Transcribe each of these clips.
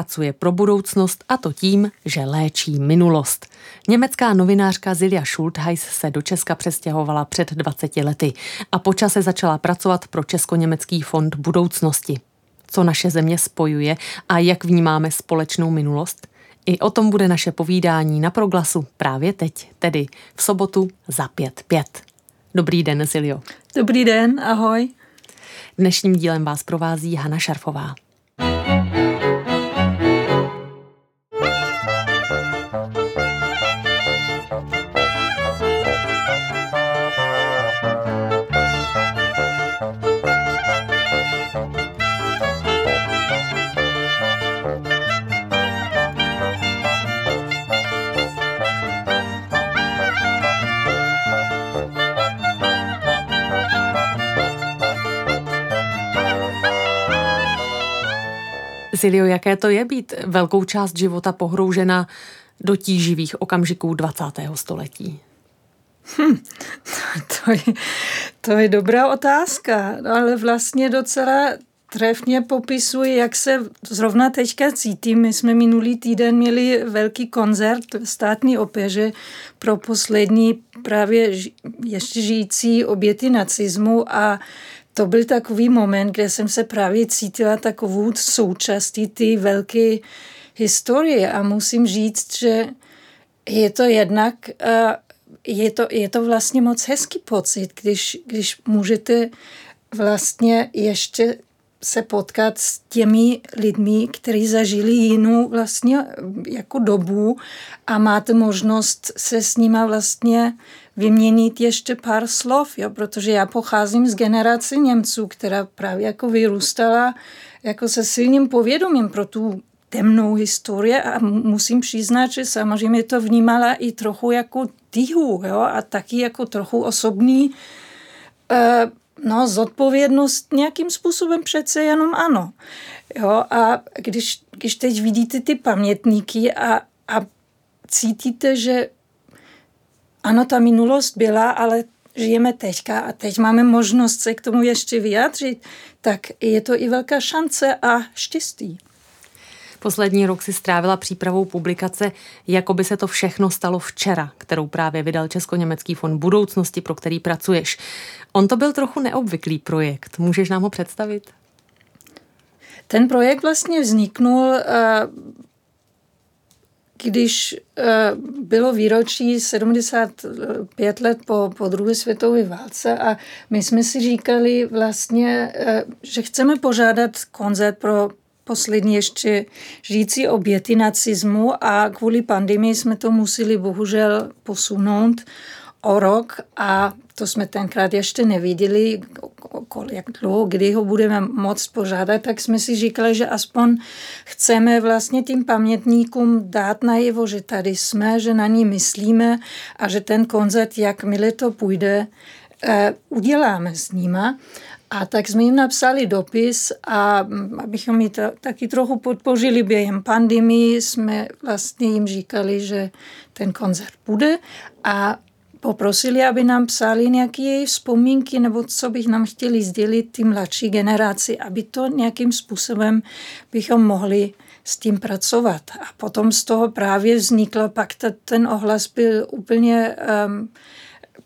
Pracuje pro budoucnost a to tím, že léčí minulost. Německá novinářka Zilia Schultheis se do Česka přestěhovala před 20 lety a počase začala pracovat pro Česko-německý fond budoucnosti. Co naše země spojuje a jak vnímáme společnou minulost? I o tom bude naše povídání na proglasu právě teď, tedy v sobotu za pět pět. Dobrý den, Silio. Dobrý den, ahoj. Dnešním dílem vás provází Hana Šarfová. Silio, jaké to je být velkou část života pohroužena do tíživých okamžiků 20. století? Hm, to, je, to je dobrá otázka, ale vlastně docela trefně popisuje, jak se zrovna teďka cítím. My jsme minulý týden měli velký koncert v státní opeře pro poslední právě ještě žijící oběty nacismu a to byl takový moment, kde jsem se právě cítila takovou součástí té velké historie. A musím říct, že je to jednak, je to, je to vlastně moc hezký pocit, když, když můžete vlastně ještě se potkat s těmi lidmi, kteří zažili jinou vlastně jako dobu a máte možnost se s nima vlastně vyměnit ještě pár slov, jo, protože já pocházím z generace Němců, která právě jako vyrůstala jako se silným povědomím pro tu temnou historii a musím přiznat, že samozřejmě to vnímala i trochu jako tyhu jo, a taky jako trochu osobní uh, no, zodpovědnost nějakým způsobem přece jenom ano. Jo, a když, když teď vidíte ty pamětníky a, a cítíte, že ano, ta minulost byla, ale žijeme teďka a teď máme možnost se k tomu ještě vyjádřit, tak je to i velká šance a štěstí. Poslední rok si strávila přípravou publikace Jako by se to všechno stalo včera, kterou právě vydal Česko-německý fond budoucnosti, pro který pracuješ. On to byl trochu neobvyklý projekt. Můžeš nám ho představit? Ten projekt vlastně vzniknul eh, když eh, bylo výročí 75 let po, po druhé světové válce a my jsme si říkali vlastně, eh, že chceme požádat koncert pro poslední ještě žijící oběty nacismu a kvůli pandemii jsme to museli bohužel posunout o rok a to jsme tenkrát ještě neviděli, jak dlouho, kdy ho budeme moct požádat, tak jsme si říkali, že aspoň chceme vlastně tím pamětníkům dát najevo, že tady jsme, že na ní myslíme a že ten koncert, jakmile to půjde, eh, uděláme s nima. A tak jsme jim napsali dopis a mm, abychom ji taky trochu podpořili během pandemii, jsme vlastně jim říkali, že ten koncert bude a poprosili, aby nám psali nějaké vzpomínky nebo co bych nám chtěli sdělit ty mladší generaci, aby to nějakým způsobem bychom mohli s tím pracovat. A potom z toho právě vzniklo, pak ten ohlas byl úplně um,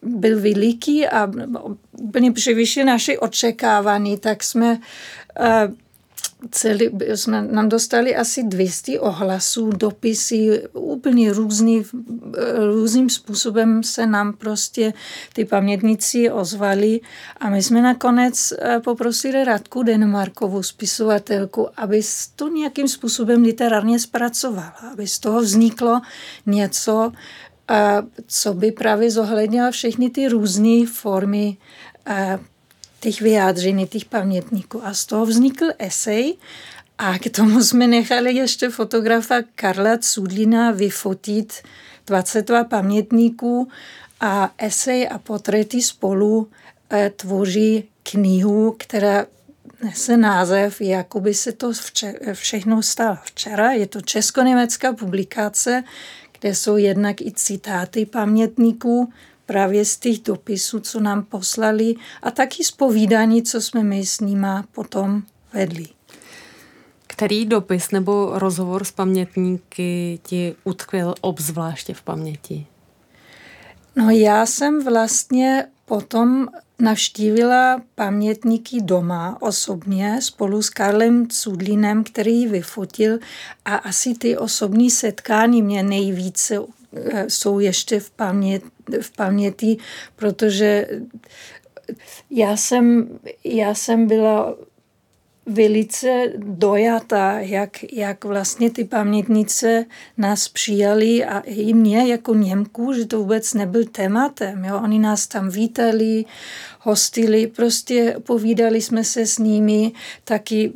byl veliký a úplně převyšil naše očekávání, tak jsme uh, celý, jsme nám dostali asi 200 ohlasů, dopisy, úplně různý, různým způsobem se nám prostě ty pamětníci ozvali a my jsme nakonec eh, poprosili Radku Denmarkovou, spisovatelku, aby to nějakým způsobem literárně zpracovala, aby z toho vzniklo něco, eh, co by právě zohlednilo všechny ty různé formy eh, těch vyjádření, těch pamětníků. A z toho vznikl esej a k tomu jsme nechali ještě fotografa Karla Cudlina vyfotit 22 pamětníků a esej a portréty spolu eh, tvoří knihu, která nese název, jako by se to vče, všechno stalo včera. Je to česko-německá publikace, kde jsou jednak i citáty pamětníků právě z těch dopisů, co nám poslali a taky z povídání, co jsme my s nima potom vedli. Který dopis nebo rozhovor s pamětníky ti utkvěl obzvláště v paměti? No já jsem vlastně potom navštívila pamětníky doma osobně spolu s Karlem Cudlinem, který ji vyfotil a asi ty osobní setkání mě nejvíce jsou ještě v, pamět, v paměti, protože já jsem, já jsem byla velice dojata, jak, jak vlastně ty pamětnice nás přijali a i mě jako Němku, že to vůbec nebyl tématem. Jo? Oni nás tam vítali, hostili, prostě povídali jsme se s nimi, taky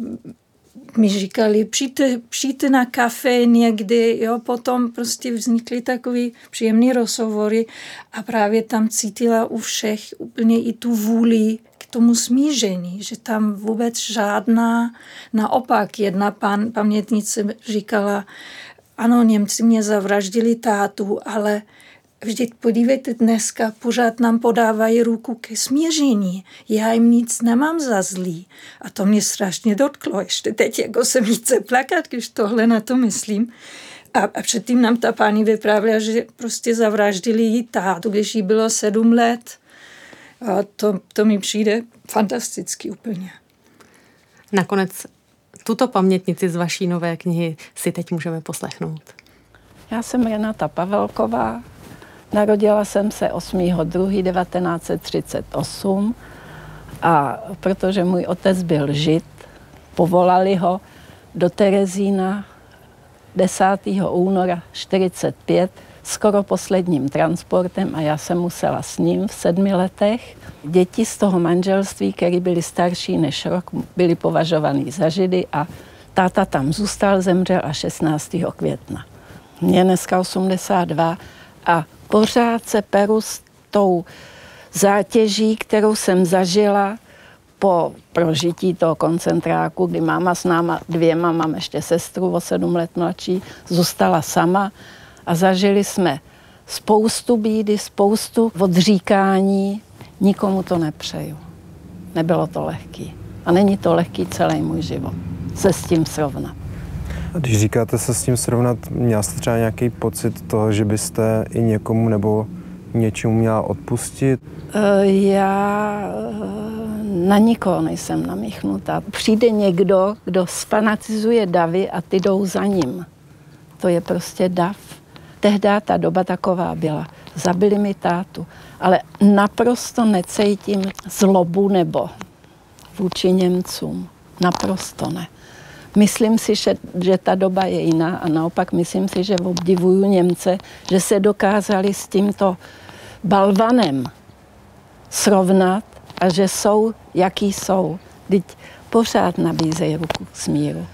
mi říkali, přijďte, přijďte na kafe někdy, jo, potom prostě vznikly takový příjemný rozhovory a právě tam cítila u všech úplně i tu vůli tomu smíření, že tam vůbec žádná, naopak jedna pan, pamětnice říkala, ano, Němci mě zavraždili tátu, ale Vždyť podívejte, dneska pořád nám podávají ruku ke smíření. Já jim nic nemám za zlý. A to mě strašně dotklo. Ještě teď jako se mi chce plakat, když tohle na to myslím. A, a předtím nám ta paní vyprávěla, že prostě zavraždili jí tátu, když jí bylo sedm let. A to, to mi přijde fantasticky úplně. Nakonec tuto pamětnici z vaší nové knihy si teď můžeme poslechnout. Já jsem Renata Pavelková, narodila jsem se 8.2.1938 a protože můj otec byl žid, povolali ho do Terezína 10. února 45 skoro posledním transportem a já jsem musela s ním v sedmi letech. Děti z toho manželství, které byly starší než rok, byly považovaný za židy a táta tam zůstal, zemřel a 16. května. Mě dneska 82 a pořád se peru s tou zátěží, kterou jsem zažila po prožití toho koncentráku, kdy máma s náma dvěma, mám ještě sestru o sedm let mladší, zůstala sama a zažili jsme spoustu bídy, spoustu odříkání. Nikomu to nepřeju. Nebylo to lehký. A není to lehký celý můj život se s tím srovnat. A když říkáte se s tím srovnat, měla jste třeba nějaký pocit toho, že byste i někomu nebo něčemu měla odpustit? Eh, já eh, na nikoho nejsem namíchnutá. Přijde někdo, kdo sfanatizuje davy a ty jdou za ním. To je prostě dav. Tehdy ta doba taková byla. Zabili mi tátu, ale naprosto necítím zlobu nebo vůči Němcům. Naprosto ne. Myslím si, že, že ta doba je jiná a naopak myslím si, že obdivuju Němce, že se dokázali s tímto balvanem srovnat a že jsou, jaký jsou. Teď pořád nabízejí ruku smíru.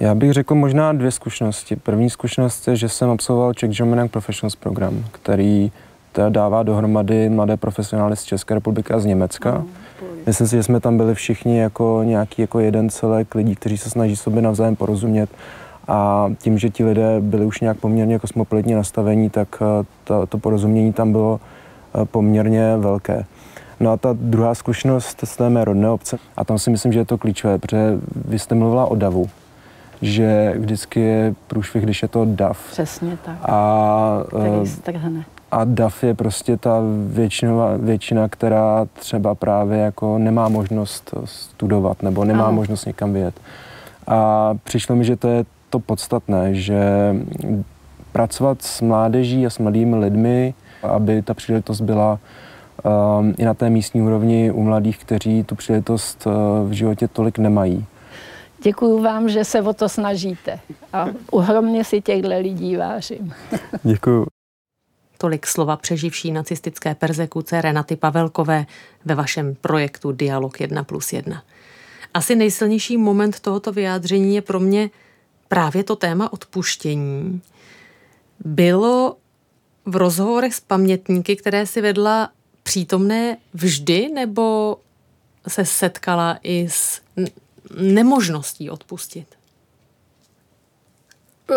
Já bych řekl možná dvě zkušenosti. První zkušenost je, že jsem absolvoval Czech German Professionals program, který teda dává dohromady mladé profesionály z České republiky a z Německa. Mm, Myslím si, že jsme tam byli všichni jako nějaký jako jeden celek lidí, kteří se snaží sobě navzájem porozumět. A tím, že ti lidé byli už nějak poměrně kosmopolitně nastavení, tak eh, to, to porozumění tam bylo eh, poměrně velké. No a ta druhá zkušenost z té mé rodné obce, a tam si myslím, že je to klíčové, protože vy jste mluvila o davu že vždycky je průšvih, když je to DAF. Přesně tak. A, Který eh, strhne. A DAF je prostě ta většinová, většina, která třeba právě jako nemá možnost studovat nebo nemá ano. možnost někam vyjet. A přišlo mi, že to je to podstatné, že pracovat s mládeží a s mladými lidmi, aby ta příležitost byla um, i na té místní úrovni u mladých, kteří tu příležitost uh, v životě tolik nemají. Děkuji vám, že se o to snažíte a ohromně si těchto lidí vážím. Děkuji. Tolik slova přeživší nacistické persekuce Renaty Pavelkové ve vašem projektu Dialog 1 plus 1. Asi nejsilnější moment tohoto vyjádření je pro mě právě to téma odpuštění. Bylo v rozhovorech s pamětníky, které si vedla přítomné vždy, nebo se setkala i s nemožností odpustit?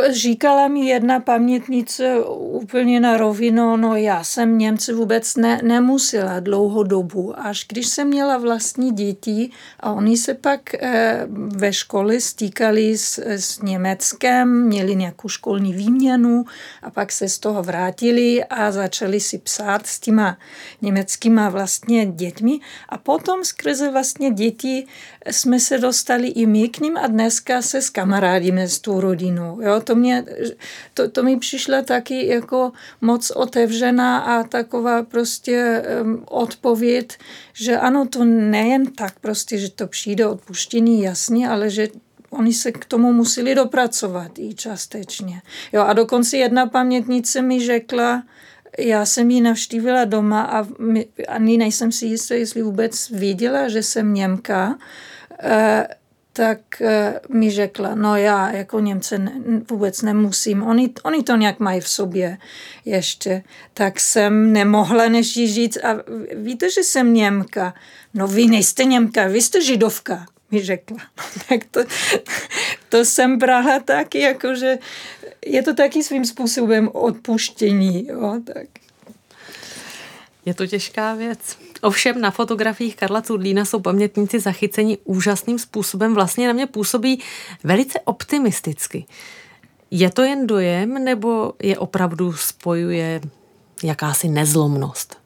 Říkala mi jedna pamětnice úplně na rovinu, no já jsem Němce vůbec ne, nemusela dlouhou dobu. Až když jsem měla vlastní děti a oni se pak eh, ve škole stýkali s, s Německem, měli nějakou školní výměnu a pak se z toho vrátili a začali si psát s těma německýma vlastně dětmi. A potom skrze vlastně děti jsme se dostali i my k ním a dneska se s kamarádíme s tou rodinou. Jo? To, mě, to, to mi přišla taky jako moc otevřená a taková prostě um, odpověď, že ano, to nejen tak prostě, že to přijde odpuštění jasně, ale že oni se k tomu museli dopracovat i částečně. Jo, a dokonce jedna pamětnice mi řekla, já jsem ji navštívila doma a ani nejsem si jistá, jestli vůbec věděla, že jsem Němka, Eh, tak eh, mi řekla, no já jako Němce vůbec nemusím, oni, oni to nějak mají v sobě ještě, tak jsem nemohla než jí říct, a víte, že jsem Němka, no vy nejste Němka, vy jste Židovka, mi řekla. tak to, to jsem brala taky, jakože je to taky svým způsobem odpuštění, jo, tak. Je to těžká věc. Ovšem na fotografiích Karla Cudlína jsou pamětníci zachyceni úžasným způsobem. Vlastně na mě působí velice optimisticky. Je to jen dojem, nebo je opravdu spojuje jakási nezlomnost?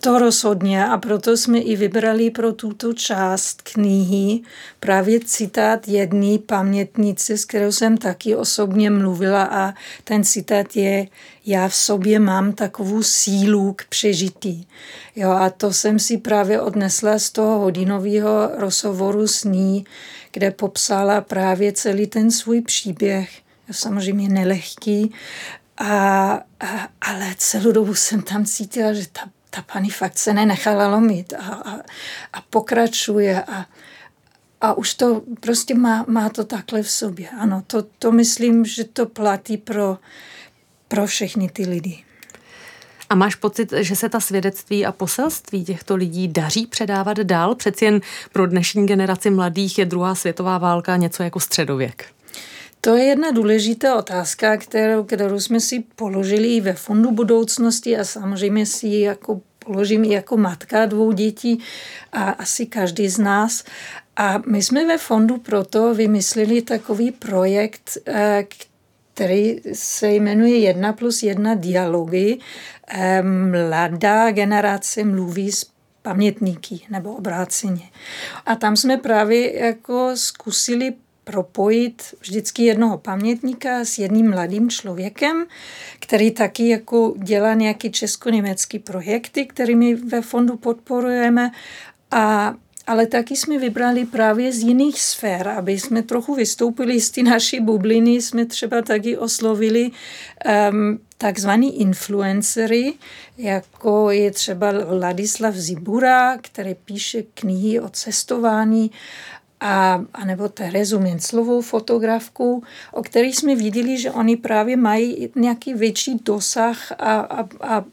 To rozhodně a proto jsme i vybrali pro tuto část knihy právě citát jedné pamětnice, s kterou jsem taky osobně mluvila a ten citát je já v sobě mám takovou sílu k přežití. Jo, a to jsem si právě odnesla z toho hodinového rozhovoru s ní, kde popsala právě celý ten svůj příběh, samozřejmě nelehký, a, a, ale celou dobu jsem tam cítila, že ta ta paní fakt se nenechala lomit a, a, a pokračuje a, a už to prostě má, má to takhle v sobě. Ano, to, to myslím, že to platí pro, pro všechny ty lidi. A máš pocit, že se ta svědectví a poselství těchto lidí daří předávat dál? Přeci jen pro dnešní generaci mladých je druhá světová válka něco jako středověk. To je jedna důležitá otázka, kterou, kterou jsme si položili ve Fondu budoucnosti a samozřejmě si ji jako položím i jako matka dvou dětí a asi každý z nás. A my jsme ve fondu proto vymysleli takový projekt, eh, který se jmenuje Jedna plus jedna dialogy. Eh, mladá generace mluví s pamětníky nebo obráceně. A tam jsme právě jako zkusili propojit vždycky jednoho pamětníka s jedním mladým člověkem, který taky jako dělá nějaký česko-německý projekty, kterými ve fondu podporujeme. A ale taky jsme vybrali právě z jiných sfér, aby jsme trochu vystoupili z té naší bubliny, jsme třeba taky oslovili um, takzvaný influencery, jako je třeba Ladislav Zibura, který píše knihy o cestování a, a nebo Terezu Menclovou fotografku, o kterých jsme viděli, že oni právě mají nějaký větší dosah a, a, a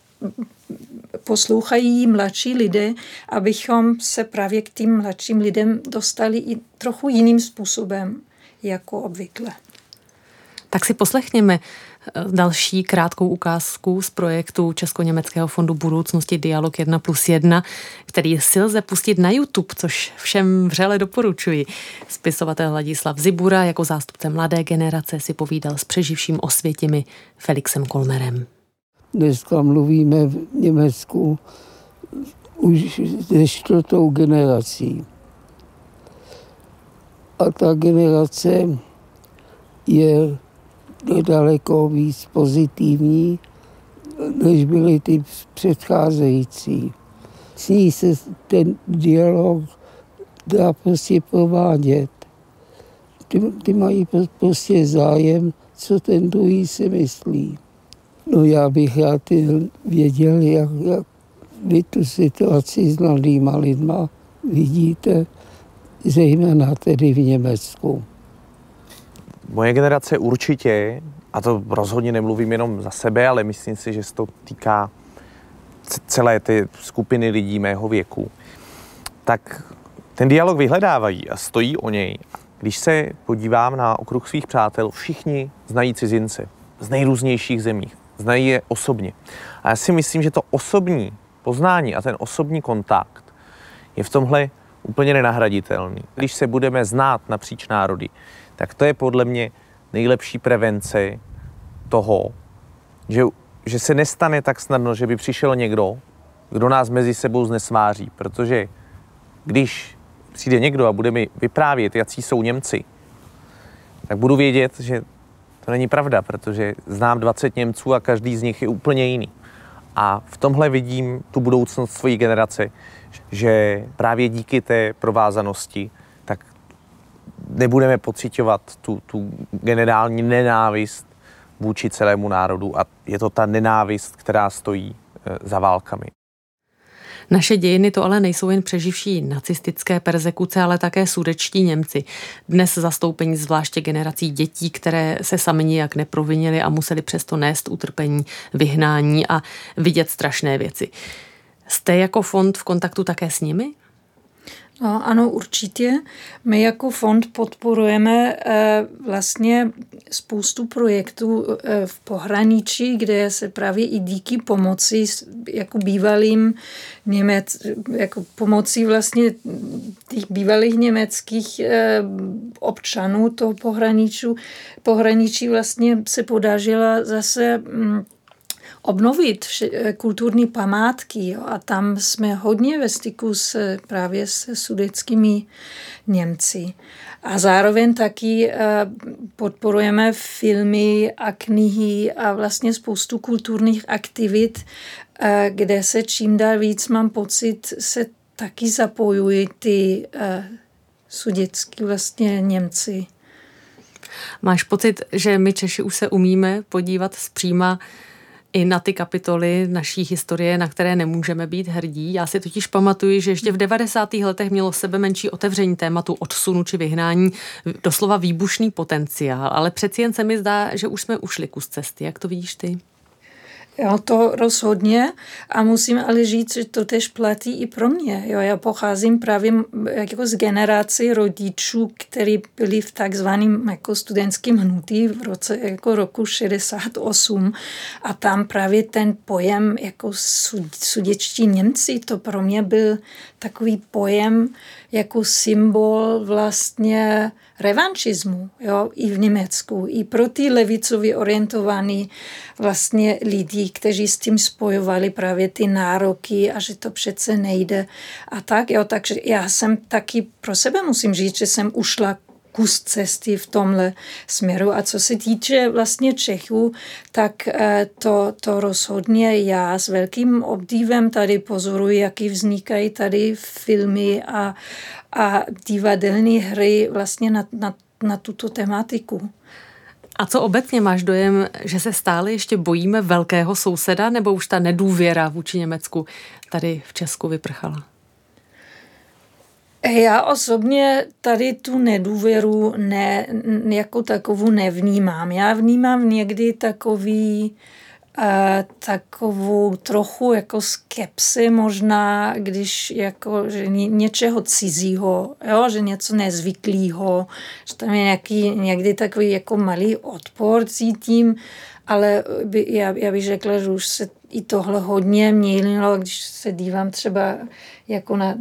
poslouchají mladší lidé, abychom se právě k tím mladším lidem dostali i trochu jiným způsobem, jako obvykle. Tak si poslechněme další krátkou ukázku z projektu Česko-německého fondu budoucnosti Dialog 1 plus 1, který si lze pustit na YouTube, což všem vřele doporučuji. Spisovatel Ladislav Zibura jako zástupce mladé generace si povídal s přeživším osvětěmi Felixem Kolmerem. Dneska mluvíme v Německu už ze čtvrtou generací. A ta generace je je daleko víc pozitivní, než byly ty předcházející. S ní se ten dialog dá prostě provádět. Ty, ty mají prostě zájem, co ten druhý si myslí. No já bych rád věděl, jak, jak vy tu situaci s mladýma lidma vidíte, zejména tedy v Německu. Moje generace určitě, a to rozhodně nemluvím jenom za sebe, ale myslím si, že se to týká celé ty skupiny lidí mého věku, tak ten dialog vyhledávají a stojí o něj. Když se podívám na okruh svých přátel, všichni znají cizince z nejrůznějších zemí. Znají je osobně. A já si myslím, že to osobní poznání a ten osobní kontakt je v tomhle úplně nenahraditelný. Když se budeme znát napříč národy, tak to je podle mě nejlepší prevence toho, že, že se nestane tak snadno, že by přišel někdo, kdo nás mezi sebou znesváří, protože když přijde někdo a bude mi vyprávět, jaký jsou Němci, tak budu vědět, že to není pravda, protože znám 20 Němců a každý z nich je úplně jiný. A v tomhle vidím tu budoucnost svojí generace, že právě díky té provázanosti nebudeme pocitovat tu, tu generální nenávist vůči celému národu a je to ta nenávist, která stojí eh, za válkami. Naše dějiny to ale nejsou jen přeživší nacistické persekuce, ale také sudečtí Němci. Dnes zastoupení zvláště generací dětí, které se sami nijak neprovinili a museli přesto nést utrpení, vyhnání a vidět strašné věci. Jste jako fond v kontaktu také s nimi? No, ano, určitě. My jako fond podporujeme eh, vlastně spoustu projektů eh, v pohraničí, kde se právě i díky pomoci jako bývalým Němec, jako pomocí vlastně těch bývalých německých eh, občanů toho pohraničí, pohraničí vlastně se podařila zase mm, obnovit eh, kulturní památky jo, a tam jsme hodně ve styku s, právě s sudeckými Němci. A zároveň taky eh, podporujeme filmy a knihy a vlastně spoustu kulturních aktivit, eh, kde se čím dál víc mám pocit, se taky zapojují ty sudecký vlastně Němci. Máš pocit, že my Češi už se umíme podívat zpříma i na ty kapitoly naší historie, na které nemůžeme být hrdí. Já si totiž pamatuju, že ještě v 90. letech mělo sebe menší otevření tématu odsunu či vyhnání doslova výbušný potenciál, ale přeci jen se mi zdá, že už jsme ušli kus cesty. Jak to vidíš ty? Jo, to rozhodně. A musím ale říct, že to tež platí i pro mě. Jo, já pocházím právě jako z generace rodičů, kteří byli v takzvaném jako studentském hnutí v roce jako roku 68 a tam právě ten pojem jako suděčtí Němci, to pro mě byl takový pojem jako symbol vlastně revanšismu jo, i v Německu, i pro ty levicově orientovaný vlastně lidi, kteří s tím spojovali právě ty nároky a že to přece nejde a tak, jo, takže já jsem taky pro sebe musím říct, že jsem ušla kus cesty v tomhle směru. A co se týče vlastně Čechů, tak eh, to, to rozhodně já s velkým obdívem tady pozoruji, jaký vznikají tady filmy a, a divadelní hry vlastně na, na, na tuto tematiku. A co obecně máš dojem, že se stále ještě bojíme velkého souseda, nebo už ta nedůvěra vůči Německu tady v Česku vyprchala? Já osobně tady tu nedůvěru ne, jako takovou nevnímám. Já vnímám někdy takový takovou trochu jako skepsy možná, když jako, že něčeho cizího, jo, že něco nezvyklého, že tam je nějaký, někdy takový jako malý odpor cítím, ale by, já, já bych řekla, že už se i tohle hodně měnilo, když se dívám třeba jako na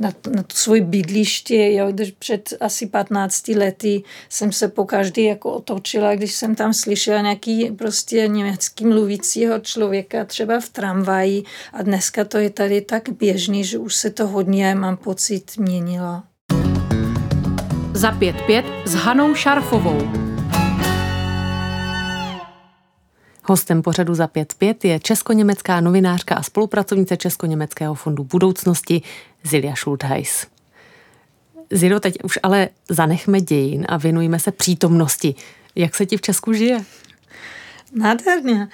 na, na to svoje bydliště, jo, když před asi 15 lety jsem se po každý jako otočila, když jsem tam slyšela nějaký prostě německý mluvícího člověka třeba v tramvaji a dneska to je tady tak běžný, že už se to hodně, mám pocit, měnilo. Za pět pět s Hanou Šarfovou. Hostem pořadu za 5.5 je česko-německá novinářka a spolupracovnice Česko-německého fondu budoucnosti Zilia Schultheis. Ziro, teď už ale zanechme dějin a věnujeme se přítomnosti. Jak se ti v Česku žije? Nádherně.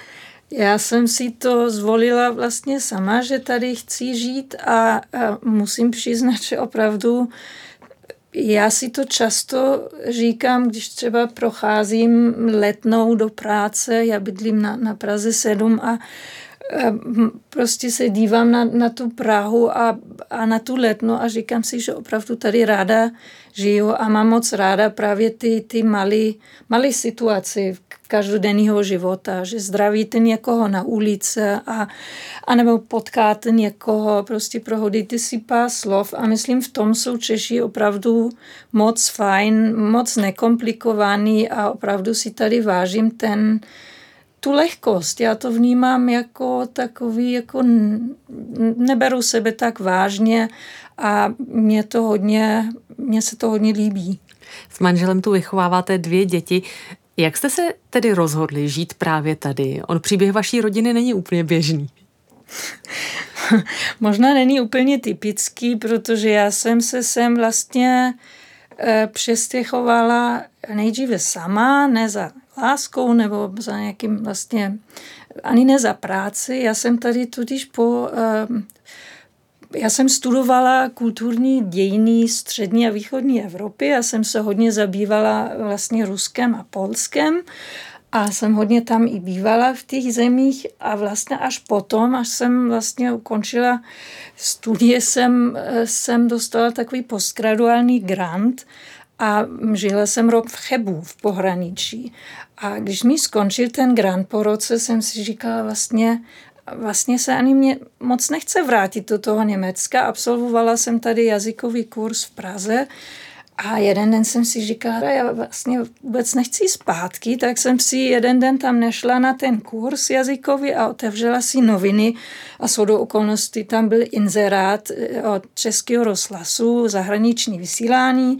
Já jsem si to zvolila vlastně sama, že tady chci žít a, a musím přiznat, že opravdu já si to často říkám, když třeba procházím letnou do práce, já bydlím na, na Praze 7 a prostě se dívám na, na tu Prahu a, a na tu letno a říkám si, že opravdu tady ráda žiju a mám moc ráda právě ty, ty malé malé situace každodenního života, že zdravíte někoho na ulici a, a nebo potkáte někoho, prostě prohodíte si pár slov a myslím, v tom jsou Češi opravdu moc fajn, moc nekomplikovaný a opravdu si tady vážím ten, tu lehkost. Já to vnímám jako takový, jako neberu sebe tak vážně a mě to hodně, mně se to hodně líbí. S manželem tu vychováváte dvě děti. Jak jste se tedy rozhodli žít právě tady? On příběh vaší rodiny není úplně běžný. Možná není úplně typický, protože já jsem se sem vlastně e, přestěhovala nejdříve sama, ne za láskou nebo za nějakým vlastně ani ne za práci. Já jsem tady tudíž po e, já jsem studovala kulturní dějiny střední a východní Evropy. Já jsem se hodně zabývala vlastně Ruskem a Polskem a jsem hodně tam i bývala v těch zemích a vlastně až potom, až jsem vlastně ukončila studie, jsem, jsem dostala takový postgraduální grant a žila jsem rok v Chebu v pohraničí. A když mi skončil ten grant po roce, jsem si říkala vlastně, vlastně se ani mě moc nechce vrátit do toho Německa. Absolvovala jsem tady jazykový kurz v Praze a jeden den jsem si říkala, já vlastně vůbec nechci zpátky, tak jsem si jeden den tam nešla na ten kurz jazykový a otevřela si noviny a shodou okolností tam byl inzerát eh, od Českého rozhlasu, zahraniční vysílání,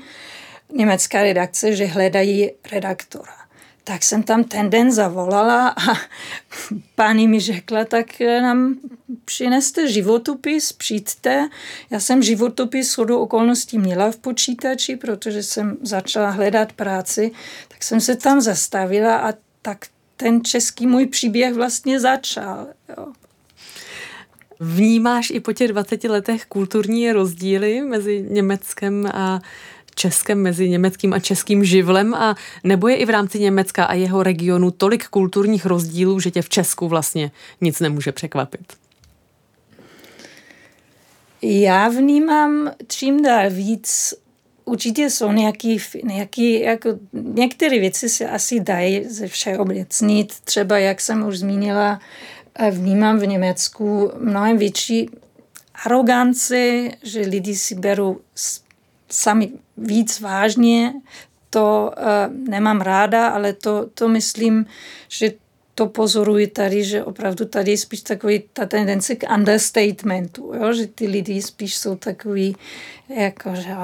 německá redakce, že hledají redaktora tak jsem tam ten den zavolala a paní mi řekla, tak nám přineste životopis, přijďte. Já jsem životopis shodou okolností měla v počítači, protože jsem začala hledat práci, tak jsem se tam zastavila a tak ten český můj příběh vlastně začal. Jo. Vnímáš i po těch 20 letech kulturní rozdíly mezi Německem a Českem, mezi německým a českým živlem a nebo je i v rámci Německa a jeho regionu tolik kulturních rozdílů, že tě v Česku vlastně nic nemůže překvapit? Já vnímám čím dál víc určitě jsou nějaký, nějaký jako, některé věci se asi dají ze všeobecnit. Třeba, jak jsem už zmínila, eh, vnímám v Německu mnohem větší aroganci, že lidi si berou sami víc vážně, to uh, nemám ráda, ale to, to myslím, že to pozoruji tady, že opravdu tady je spíš takový ta tendence k understatementu, jo? že ty lidi spíš jsou takový, jako, že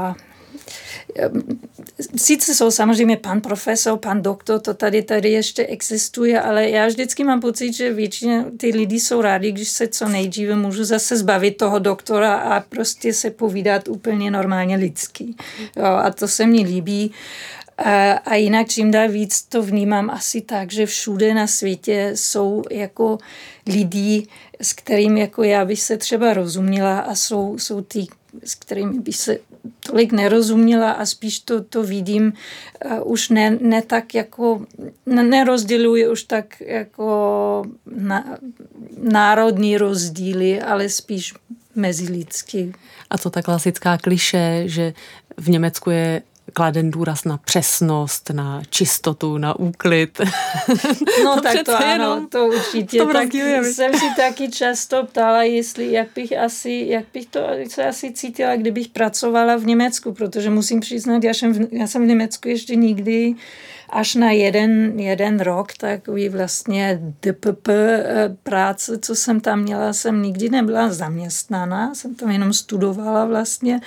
Sice jsou samozřejmě pan profesor, pan doktor, to tady tady ještě existuje, ale já vždycky mám pocit, že většině ty lidi jsou rádi, když se co nejdříve můžu zase zbavit toho doktora a prostě se povídat úplně normálně lidský. Jo, a to se mi líbí. A jinak čím dál víc to vnímám asi tak, že všude na světě jsou jako lidi, s kterým jako já bych se třeba rozuměla a jsou, jsou ty, s kterými bych se tolik nerozuměla a spíš to, to vidím uh, už ne, ne tak jako, ne, nerozděluji už tak jako na, národní rozdíly, ale spíš mezilidský. A co ta klasická kliše, že v Německu je kladen důraz na přesnost, na čistotu, na úklid. No to tak to ano, to určitě. Tak jsem si taky často ptala, jestli, jak bych asi, jak bych to se asi cítila, kdybych pracovala v Německu, protože musím přiznat, já jsem v, já jsem v Německu ještě nikdy až na jeden, jeden rok takový vlastně DPP eh, práce, co jsem tam měla, jsem nikdy nebyla zaměstnaná, jsem tam jenom studovala vlastně.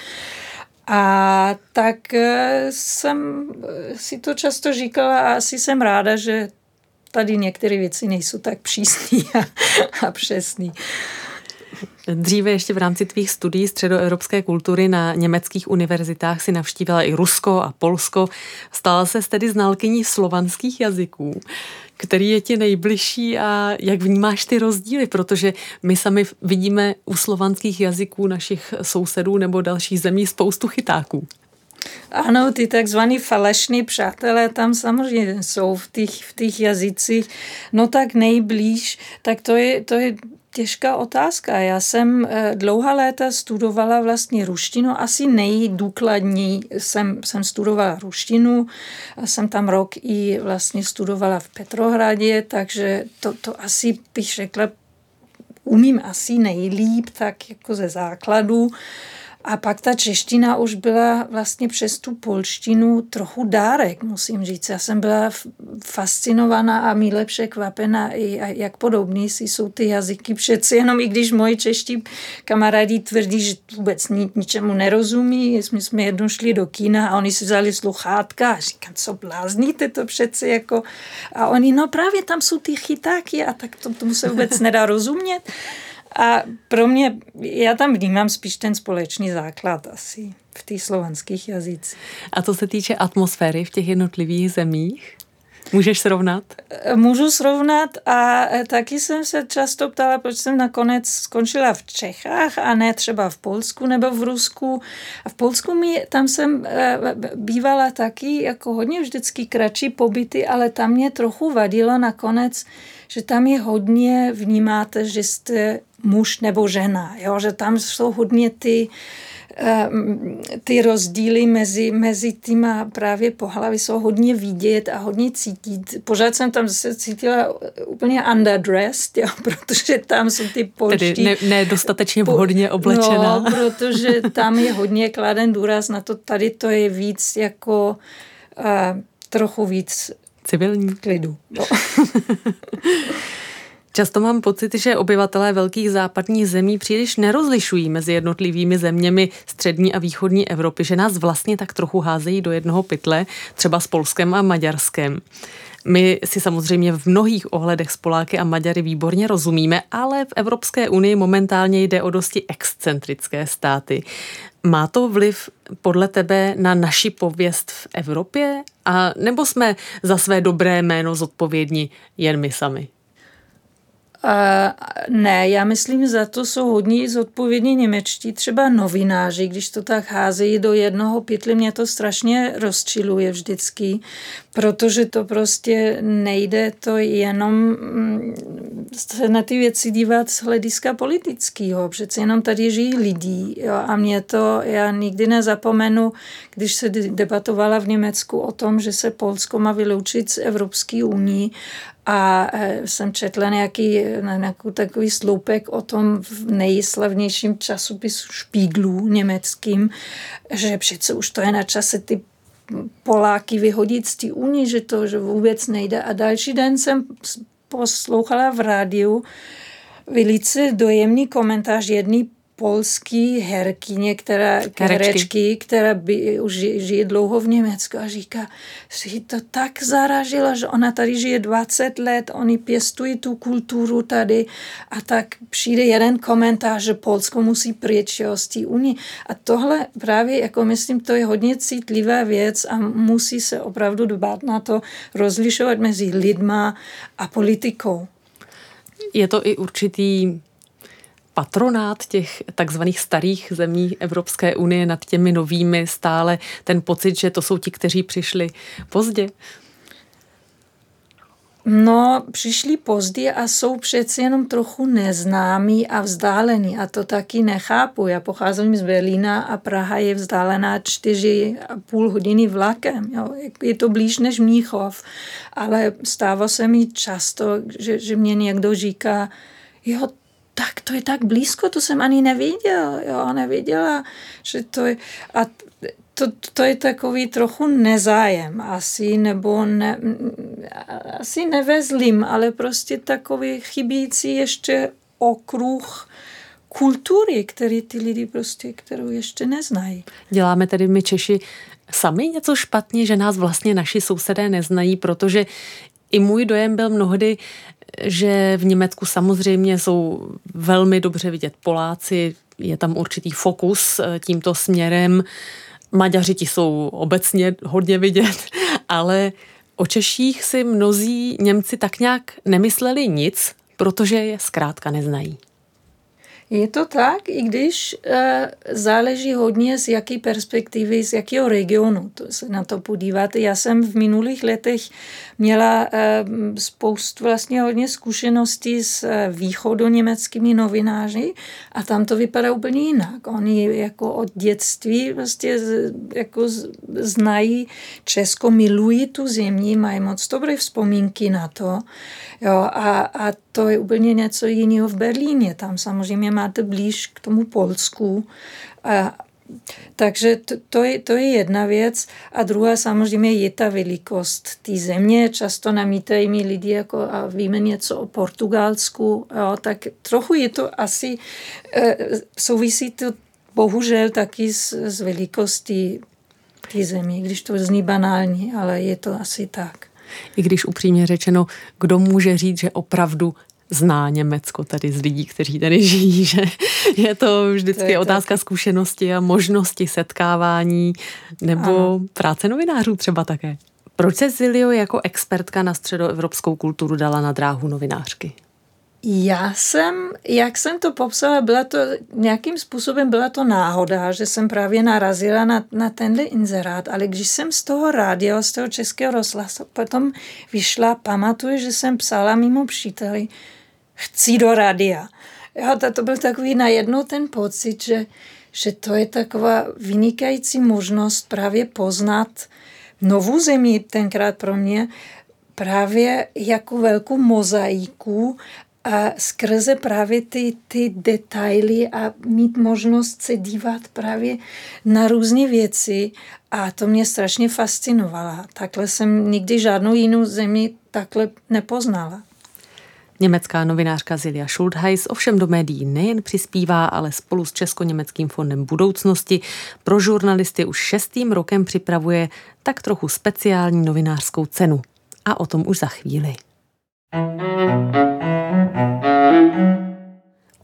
A tak eh, jsem eh, si to často říkala a asi jsem ráda, že tady některé věci nejsou tak přísný a, a přesný. Dříve ještě v rámci tvých studií středoevropské kultury na německých univerzitách si navštívila i Rusko a Polsko. Stala se tedy znalkyní slovanských jazyků který je ti nejbližší a jak vnímáš ty rozdíly, protože my sami vidíme u slovanských jazyků našich sousedů nebo dalších zemí spoustu chytáků. Ano, ty takzvaní falešní přátelé tam samozřejmě jsou v těch, v těch jazycích. No tak nejblíž, tak to je, to je těžká otázka. Já jsem eh, dlouhá léta studovala vlastně ruštinu, asi nejdůkladněji jsem, jsem studovala ruštinu, jsem tam rok i vlastně studovala v Petrohradě, takže to, to asi bych řekla, umím asi nejlíp, tak jako ze základu. A pak ta čeština už byla vlastně přes tu polštinu trochu dárek, musím říct. Já jsem byla fascinovaná a míle překvapena, jak podobný si jsou ty jazyky. Přeci jenom, i když moji čeští kamarádi tvrdí, že vůbec ni, ničemu nerozumí. My jsme jednou šli do kina a oni si vzali sluchátka a říkám, co blázníte to přeci jako... A oni, no právě tam jsou ty chytáky a tak to, tomu se vůbec nedá rozumět. A pro mě, já tam vnímám spíš ten společný základ asi v těch slovanských jazycích. A co se týče atmosféry v těch jednotlivých zemích? Můžeš srovnat? Můžu srovnat a taky jsem se často ptala, proč jsem nakonec skončila v Čechách a ne třeba v Polsku nebo v Rusku. A v Polsku mi, tam jsem eh, bývala taky jako hodně vždycky kratší pobyty, ale tam mě trochu vadilo nakonec, že tam je hodně, vnímáte, že jste muž nebo žena, jo? že tam jsou hodně ty, ehm, ty rozdíly mezi, mezi týma právě pohlavy jsou hodně vidět a hodně cítit. Pořád jsem tam se cítila úplně underdressed, jo, protože tam jsou ty polští... Tedy ne, nedostatečně vhodně oblečená. No, protože tam je hodně kladen důraz na to, tady to je víc jako uh, trochu víc civilní klidu. No. Často mám pocit, že obyvatelé velkých západních zemí příliš nerozlišují mezi jednotlivými zeměmi střední a východní Evropy, že nás vlastně tak trochu házejí do jednoho pytle, třeba s Polskem a Maďarskem. My si samozřejmě v mnohých ohledech s Poláky a Maďary výborně rozumíme, ale v Evropské unii momentálně jde o dosti excentrické státy. Má to vliv podle tebe na naši pověst v Evropě? A nebo jsme za své dobré jméno zodpovědní jen my sami? Uh, ne, já myslím, za to jsou hodně zodpovědní němečtí, třeba novináři, když to tak házejí do jednoho pytli, mě to strašně rozčiluje vždycky, protože to prostě nejde to jenom mm, se na ty věci dívat z hlediska politického. Přece jenom tady žijí lidi jo, a mě to, já nikdy nezapomenu, když se debatovala v Německu o tom, že se Polsko má vyloučit z Evropské unii a e, jsem četla nějaký, nějaký takový sloupek o tom v nejslavnějším časopisu Špíglů německým, že přece už to je na čase ty Poláky vyhodit z té unie, že to že vůbec nejde. A další den jsem poslouchala v rádiu velice dojemný komentář jedný polský herkyně, která, herečky, která by, už žije dlouho v Německu a říká, že to tak zaražilo, že ona tady žije 20 let, oni pěstují tu kulturu tady a tak přijde jeden komentář, že Polsko musí pryč jo, z té unie. A tohle právě, jako myslím, to je hodně citlivá věc a musí se opravdu dbát na to, rozlišovat mezi lidma a politikou. Je to i určitý patronát těch takzvaných starých zemí Evropské unie nad těmi novými stále ten pocit, že to jsou ti, kteří přišli pozdě? No, přišli pozdě a jsou přeci jenom trochu neznámí a vzdálení a to taky nechápu. Já pocházím z Berlína a Praha je vzdálená čtyři a půl hodiny vlakem. Jo. Je to blíž než Míchov, ale stává se mi často, že, že mě někdo říká, jo, tak to je tak blízko, to jsem ani neviděl, jo, nevěděla, že to je, a to, to je takový trochu nezájem asi, nebo ne, asi nevezlím, ale prostě takový chybící ještě okruh kultury, který ty lidi prostě, kterou ještě neznají. Děláme tedy my Češi sami něco špatně, že nás vlastně naši sousedé neznají, protože i můj dojem byl mnohdy, že v Německu samozřejmě jsou velmi dobře vidět Poláci, je tam určitý fokus eh, tímto směrem. Maďaři ti jsou obecně hodně vidět, ale o Češích si mnozí Němci tak nějak nemysleli nic, protože je zkrátka neznají. Je to tak, i když e, záleží hodně z jaké perspektivy, z jakého regionu to se na to podíváte. Já jsem v minulých letech měla e, spoustu vlastně hodně zkušeností s e, východoněmeckými novináři a tam to vypadá úplně jinak. Oni jako od dětství vlastně jako znají Česko, milují tu zemi, mají moc dobré vzpomínky na to. Jo, a, a to je úplně něco jiného v Berlíně. Tam samozřejmě máte blíž k tomu Polsku. A, takže to, to, je, to je jedna věc. A druhá samozřejmě je ta velikost té země. Často namítají mi lidi, jako a víme něco o Portugalsku, jo, tak trochu je to asi, e, souvisí to bohužel taky s, s velikostí té země, když to zní banální, ale je to asi tak. I když upřímně řečeno, kdo může říct, že opravdu zná Německo tady z lidí, kteří tady žijí, že je to vždycky to je otázka tak. zkušenosti a možnosti setkávání nebo ano. práce novinářů třeba také. Proč se Zilio jako expertka na středoevropskou kulturu dala na dráhu novinářky? Já jsem, jak jsem to popsala, byla to nějakým způsobem byla to náhoda, že jsem právě narazila na, na tenhle inzerát, ale když jsem z toho rádia, z toho českého rozhlasu potom vyšla, pamatuju, že jsem psala mimo příteli, chci do rádia. Jo, to, to byl takový najednou ten pocit, že, že to je taková vynikající možnost právě poznat novou zemi tenkrát pro mě, právě jako velkou mozaiku a skrze právě ty, ty detaily a mít možnost se dívat právě na různé věci a to mě strašně fascinovalo. Takhle jsem nikdy žádnou jinou zemi takhle nepoznala. Německá novinářka Zilia Schultheis ovšem do médií nejen přispívá, ale spolu s Česko-německým fondem budoucnosti pro žurnalisty už šestým rokem připravuje tak trochu speciální novinářskou cenu. A o tom už za chvíli.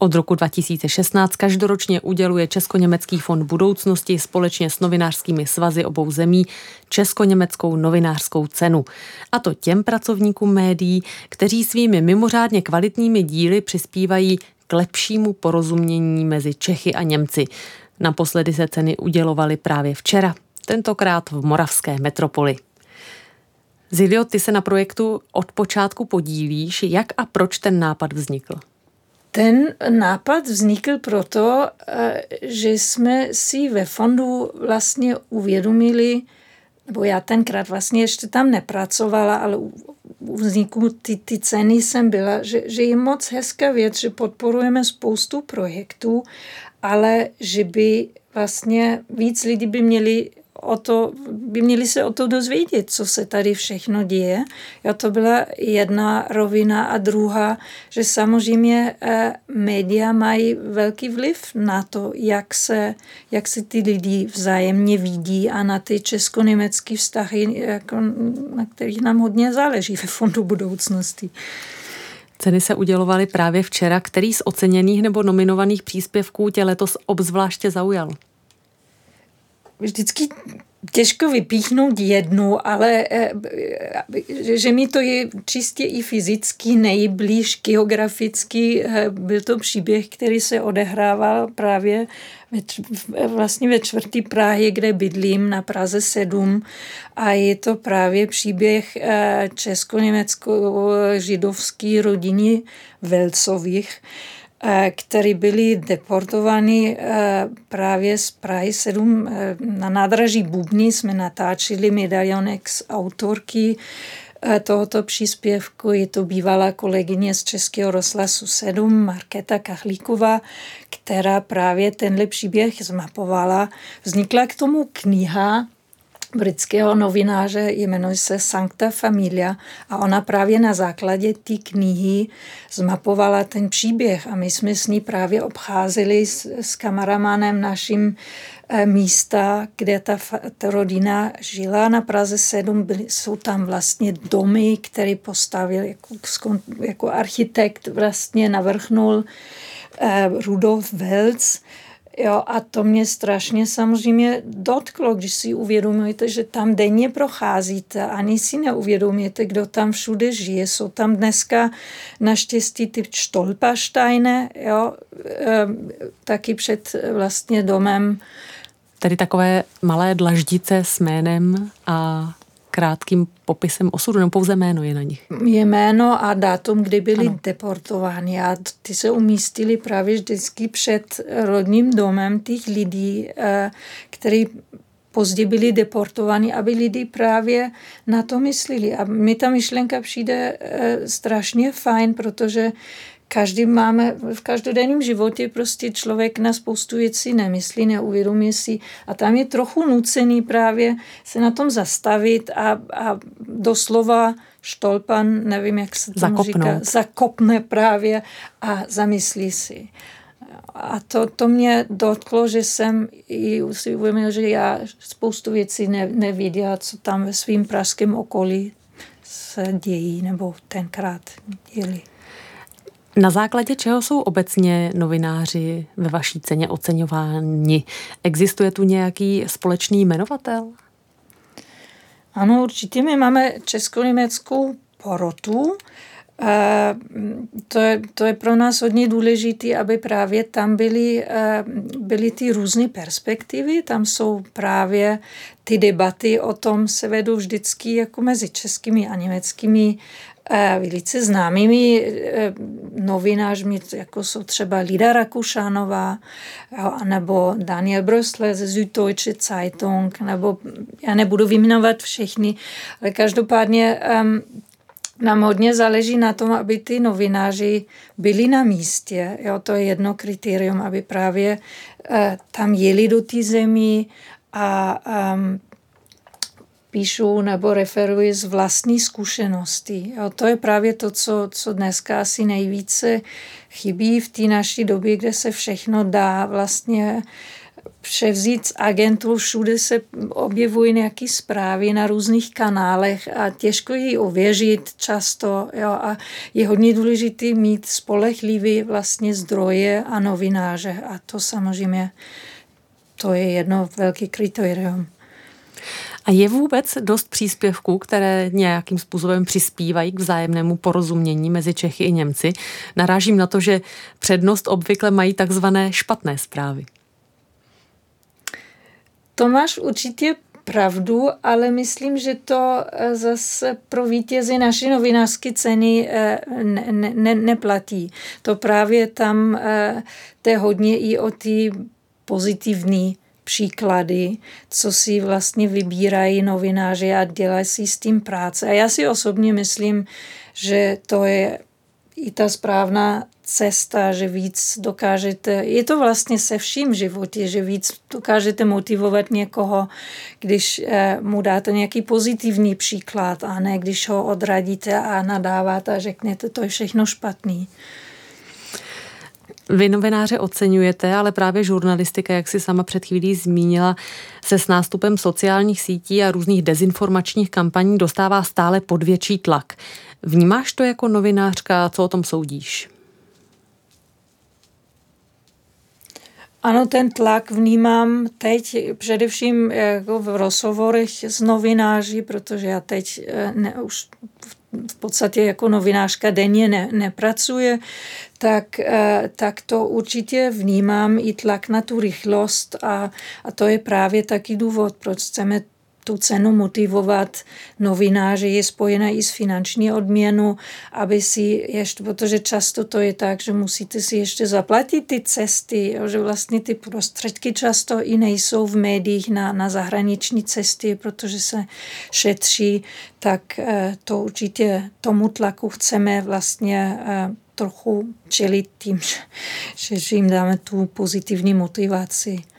Od roku 2016 každoročně uděluje Česko-německý fond budoucnosti společně s novinářskými svazy obou zemí Česko-německou novinářskou cenu. A to těm pracovníkům médií, kteří svými mimořádně kvalitními díly přispívají k lepšímu porozumění mezi Čechy a Němci. Naposledy se ceny udělovaly právě včera, tentokrát v moravské metropoli. Zilio, ty se na projektu od počátku podílíš. Jak a proč ten nápad vznikl? Ten nápad vznikl proto, eh, že jsme si ve fondu vlastně uvědomili, nebo já tenkrát vlastně ještě tam nepracovala, ale u vzniku ty, ty ceny jsem byla, že, že je moc hezká věc, že podporujeme spoustu projektů, ale že by vlastně víc lidí by měli o to, by měli se o to dozvědět, co se tady všechno děje. Jo, to byla jedna rovina a druhá, že samozřejmě eh, média mají velký vliv na to, jak se, jak se ty lidi vzájemně vidí a na ty česko-německé vztahy, jako, na kterých nám hodně záleží ve Fondu budoucnosti. Ceny se udělovaly právě včera. Který z oceněných nebo nominovaných příspěvků tě letos obzvláště zaujal? Vždycky těžko vypíchnout jednu, ale eh, že mi to je čistě i fyzicky nejblíž geograficky. Eh, byl to příběh, který se odehrával právě ve, vlastně ve čtvrtý Prahy, kde bydlím na Praze 7 a je to právě příběh eh, česko-německo-židovské rodiny Velcových, který byli deportováni eh, právě z Prahy 7 eh, na nádraží Bubny jsme natáčeli medalionek z autorky tohoto příspěvku. Je to bývalá kolegyně z Českého rozhlasu 7, Markéta Kachlíková, která právě tenhle příběh zmapovala. Vznikla k tomu kniha, britského novináře, jmenuje se Sancta Familia a ona právě na základě té knihy zmapovala ten příběh a my jsme s ní právě obcházeli s, s kameramanem naším eh, místa, kde ta, ta rodina žila na Praze 7. Byly, jsou tam vlastně domy, které postavil jako, jako architekt, vlastně navrhnul eh, Rudolf Welz, Jo, a to mě strašně samozřejmě dotklo, když si uvědomujete, že tam denně procházíte, ani si neuvědomujete, kdo tam všude žije. Jsou tam dneska naštěstí ty štolpaštajne, jo, e, taky před vlastně domem. Tedy takové malé dlaždice s jménem a krátkým popisem osudu, nebo pouze jméno je na nich? Je jméno a dátum, kdy byli ano. deportováni a ty se umístili právě vždycky před rodním domem těch lidí, eh, který později byli deportováni, aby lidi právě na to myslili. A mi ta myšlenka přijde eh, strašně fajn, protože každý máme v každodenním životě prostě člověk na spoustu věcí nemyslí, neuvědomí si a tam je trochu nucený právě se na tom zastavit a, a doslova štolpan, nevím, jak se to říká, zakopne právě a zamyslí si. A to, to mě dotklo, že jsem i si uvědomil, že já spoustu věcí ne, neviděla, co tam ve svým pražském okolí se dějí, nebo tenkrát děli. Na základě čeho jsou obecně novináři ve vaší ceně oceňováni? Existuje tu nějaký společný jmenovatel? Ano, určitě my máme česko-německou porotu. A to, je, to je pro nás hodně důležité, aby právě tam byly, byly ty různé perspektivy. Tam jsou právě ty debaty o tom se vedou vždycky jako mezi českými a německými velice známými eh, novinářmi, jako jsou třeba Lida Rakušanová, nebo Daniel Brösle ze Süddeutsche Zeitung, nebo já nebudu vyjmenovat všechny, ale každopádně nám hodně záleží na tom, aby ty novináři byli na místě. Jo, to je jedno kritérium, aby právě uh, tam jeli do té zemi a um, píšu nebo referuji z vlastní zkušenosti. Jo, to je právě to, co, co dneska asi nejvíce chybí v té naší době, kde se všechno dá vlastně převzít z agentů, všude se objevují nějaké zprávy na různých kanálech a těžko ji ověřit často jo, a je hodně důležité mít spolehlivý vlastně zdroje a novináře a to samozřejmě to je jedno velké kritérium. A je vůbec dost příspěvků, které nějakým způsobem přispívají k vzájemnému porozumění mezi Čechy i Němci? Narážím na to, že přednost obvykle mají takzvané špatné zprávy. To máš určitě pravdu, ale myslím, že to eh, zase pro vítězy naší novinářské ceny eh, ne, ne, neplatí. To právě tam eh, je hodně i o ty pozitivní příklady, co si vlastně vybírají novináři a dělají si s tím práce. A já si osobně myslím, že to je i ta správná cesta, že víc dokážete, je to vlastně se vším životě, že víc dokážete motivovat někoho, když eh, mu dáte nějaký pozitivní příklad a ne když ho odradíte a nadáváte a řeknete, to je všechno špatný. Vy novináře oceňujete, ale právě žurnalistika, jak si sama před chvílí zmínila, se s nástupem sociálních sítí a různých dezinformačních kampaní dostává stále pod větší tlak. Vnímáš to jako novinářka? Co o tom soudíš? Ano, ten tlak vnímám teď především jako v rozhovorech s novináři, protože já teď eh, ne, už v podstatě jako novinářka denně ne, nepracuje, tak, eh, tak to určitě vnímám i tlak na tu rychlost a, a to je právě taky důvod, proč chceme tu cenu motivovat novináře je spojená i s finanční odměnu, aby si ještě, protože často to je tak, že musíte si ještě zaplatit ty cesty, že vlastně ty prostředky často i nejsou v médiích na, na zahraniční cesty, protože se šetří, tak eh, to určitě tomu tlaku chceme vlastně eh, trochu čelit tím, že, že jim dáme tu pozitivní motivaci.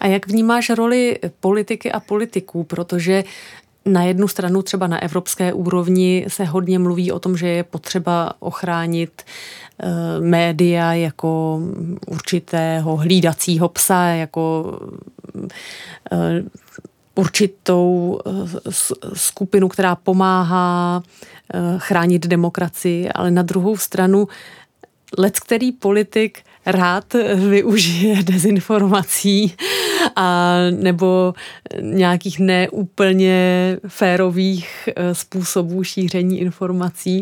A jak vnímáš roli politiky a politiků, protože na jednu stranu třeba na evropské úrovni se hodně mluví o tom, že je potřeba ochránit eh, média jako určitého hlídacího psa, jako eh, určitou eh, skupinu, která pomáhá chránit demokracii, ale na druhou stranu let který politik rád využije dezinformací a nebo nějakých neúplně férových eh, způsobů šíření informací.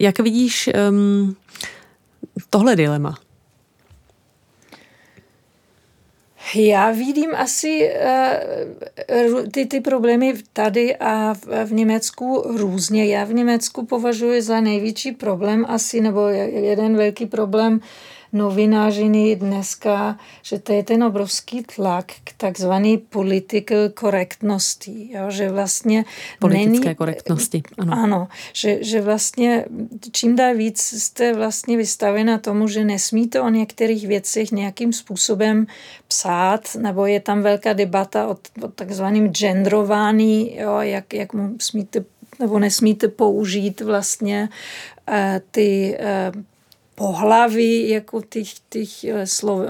Jak vidíš um, tohle dilema? Já vidím asi uh, ty, ty problémy tady a v, v Německu různě. Já v Německu považuji za největší problém asi, nebo jeden velký problém novinářiny dneska, že to je ten obrovský tlak k takzvaný political korektnosti, jo, že vlastně Politické není, korektnosti, ano. Ano, že, že vlastně čím dál víc jste vlastně vystavena tomu, že nesmíte o některých věcech nějakým způsobem psát, nebo je tam velká debata o, o takzvaným genderování, jo, jak, jak mu smíte nebo nesmíte použít vlastně uh, ty uh, pohlaví jako těch, těch eh, slov,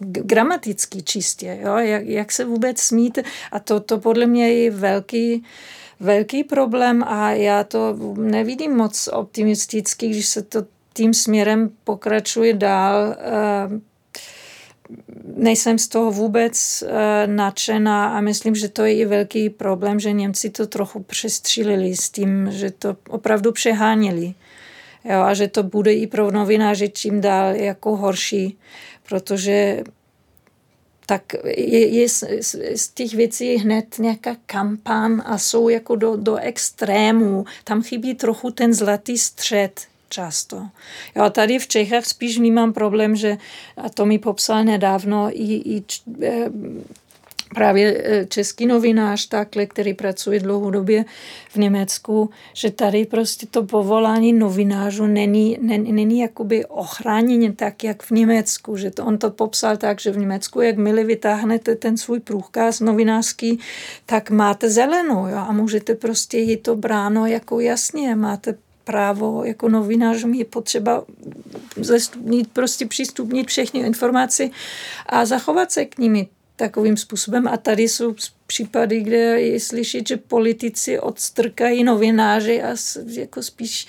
gramaticky čistě, jo? Jak, jak se vůbec smíte. A to, to podle mě je velký, velký problém a já to nevidím moc optimisticky, když se to tím směrem pokračuje dál. Uh, nejsem z toho vůbec uh, nadšená a myslím, že to je i velký problém, že Němci to trochu přestřílili s tím, že to opravdu přeháněli. Jo, a že to bude i pro novináře čím dál jako horší, protože tak je, je z, z těch věcí hned nějaká kampan a jsou jako do, do extrému. Tam chybí trochu ten zlatý střed často. Jo, a tady v Čechách spíš vnímám problém, že, a to mi popsal nedávno i, i eh, právě e, český novinář takhle, který pracuje dlouhodobě v Německu, že tady prostě to povolání novinářů není, není, není jakoby ochráněně tak, jak v Německu, že to, on to popsal tak, že v Německu, jak milí vytáhnete ten svůj průkaz novinářský, tak máte zelenou jo, a můžete prostě jít to bráno jako jasně, máte právo jako novinářům je potřeba zestupnit, prostě přistupnit všechny informace a zachovat se k nimi takovým způsobem. A tady jsou případy, kde je slyšet, že politici odstrkají novináři a jako spíš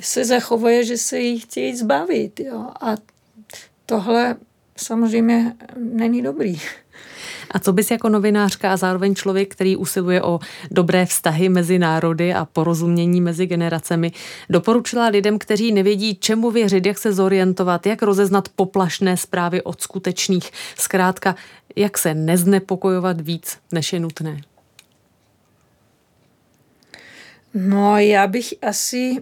se zachovají, že se jich chtějí zbavit. Jo. A tohle samozřejmě není dobrý. A co bys jako novinářka a zároveň člověk, který usiluje o dobré vztahy mezi národy a porozumění mezi generacemi, doporučila lidem, kteří nevědí, čemu věřit, jak se zorientovat, jak rozeznat poplašné zprávy od skutečných, zkrátka, jak se neznepokojovat víc, než je nutné? No, já bych asi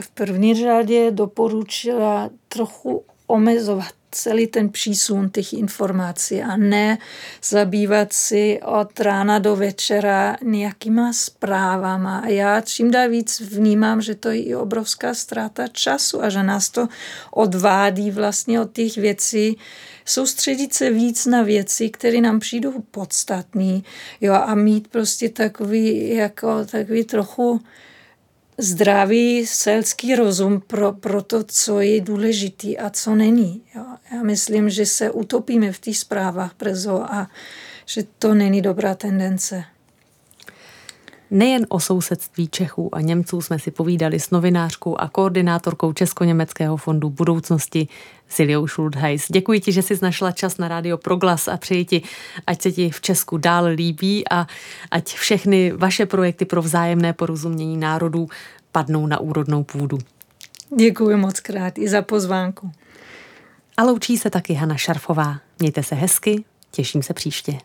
v první řadě doporučila trochu omezovat celý ten přísun těch informací a ne zabývat si od rána do večera nějakýma zprávama. A já čím dál víc vnímám, že to je i obrovská ztráta času a že nás to odvádí vlastně od těch věcí, soustředit se víc na věci, které nám přijdou podstatné jo, a mít prostě takový, jako, takový trochu zdravý selský rozum pro, pro to, co je důležitý a co není. Jo. Já myslím, že se utopíme v těch zprávách brzo a že to není dobrá tendence. Nejen o sousedství Čechů a Němců jsme si povídali s novinářkou a koordinátorkou Česko-Německého fondu budoucnosti Siliou Schultheiss. Děkuji ti, že jsi našla čas na rádio Proglas a přeji ti, ať se ti v Česku dál líbí a ať všechny vaše projekty pro vzájemné porozumění národů padnou na úrodnou půdu. Děkuji moc krát i za pozvánku. A loučí se taky Hana Šarfová. Mějte se hezky, těším se příště.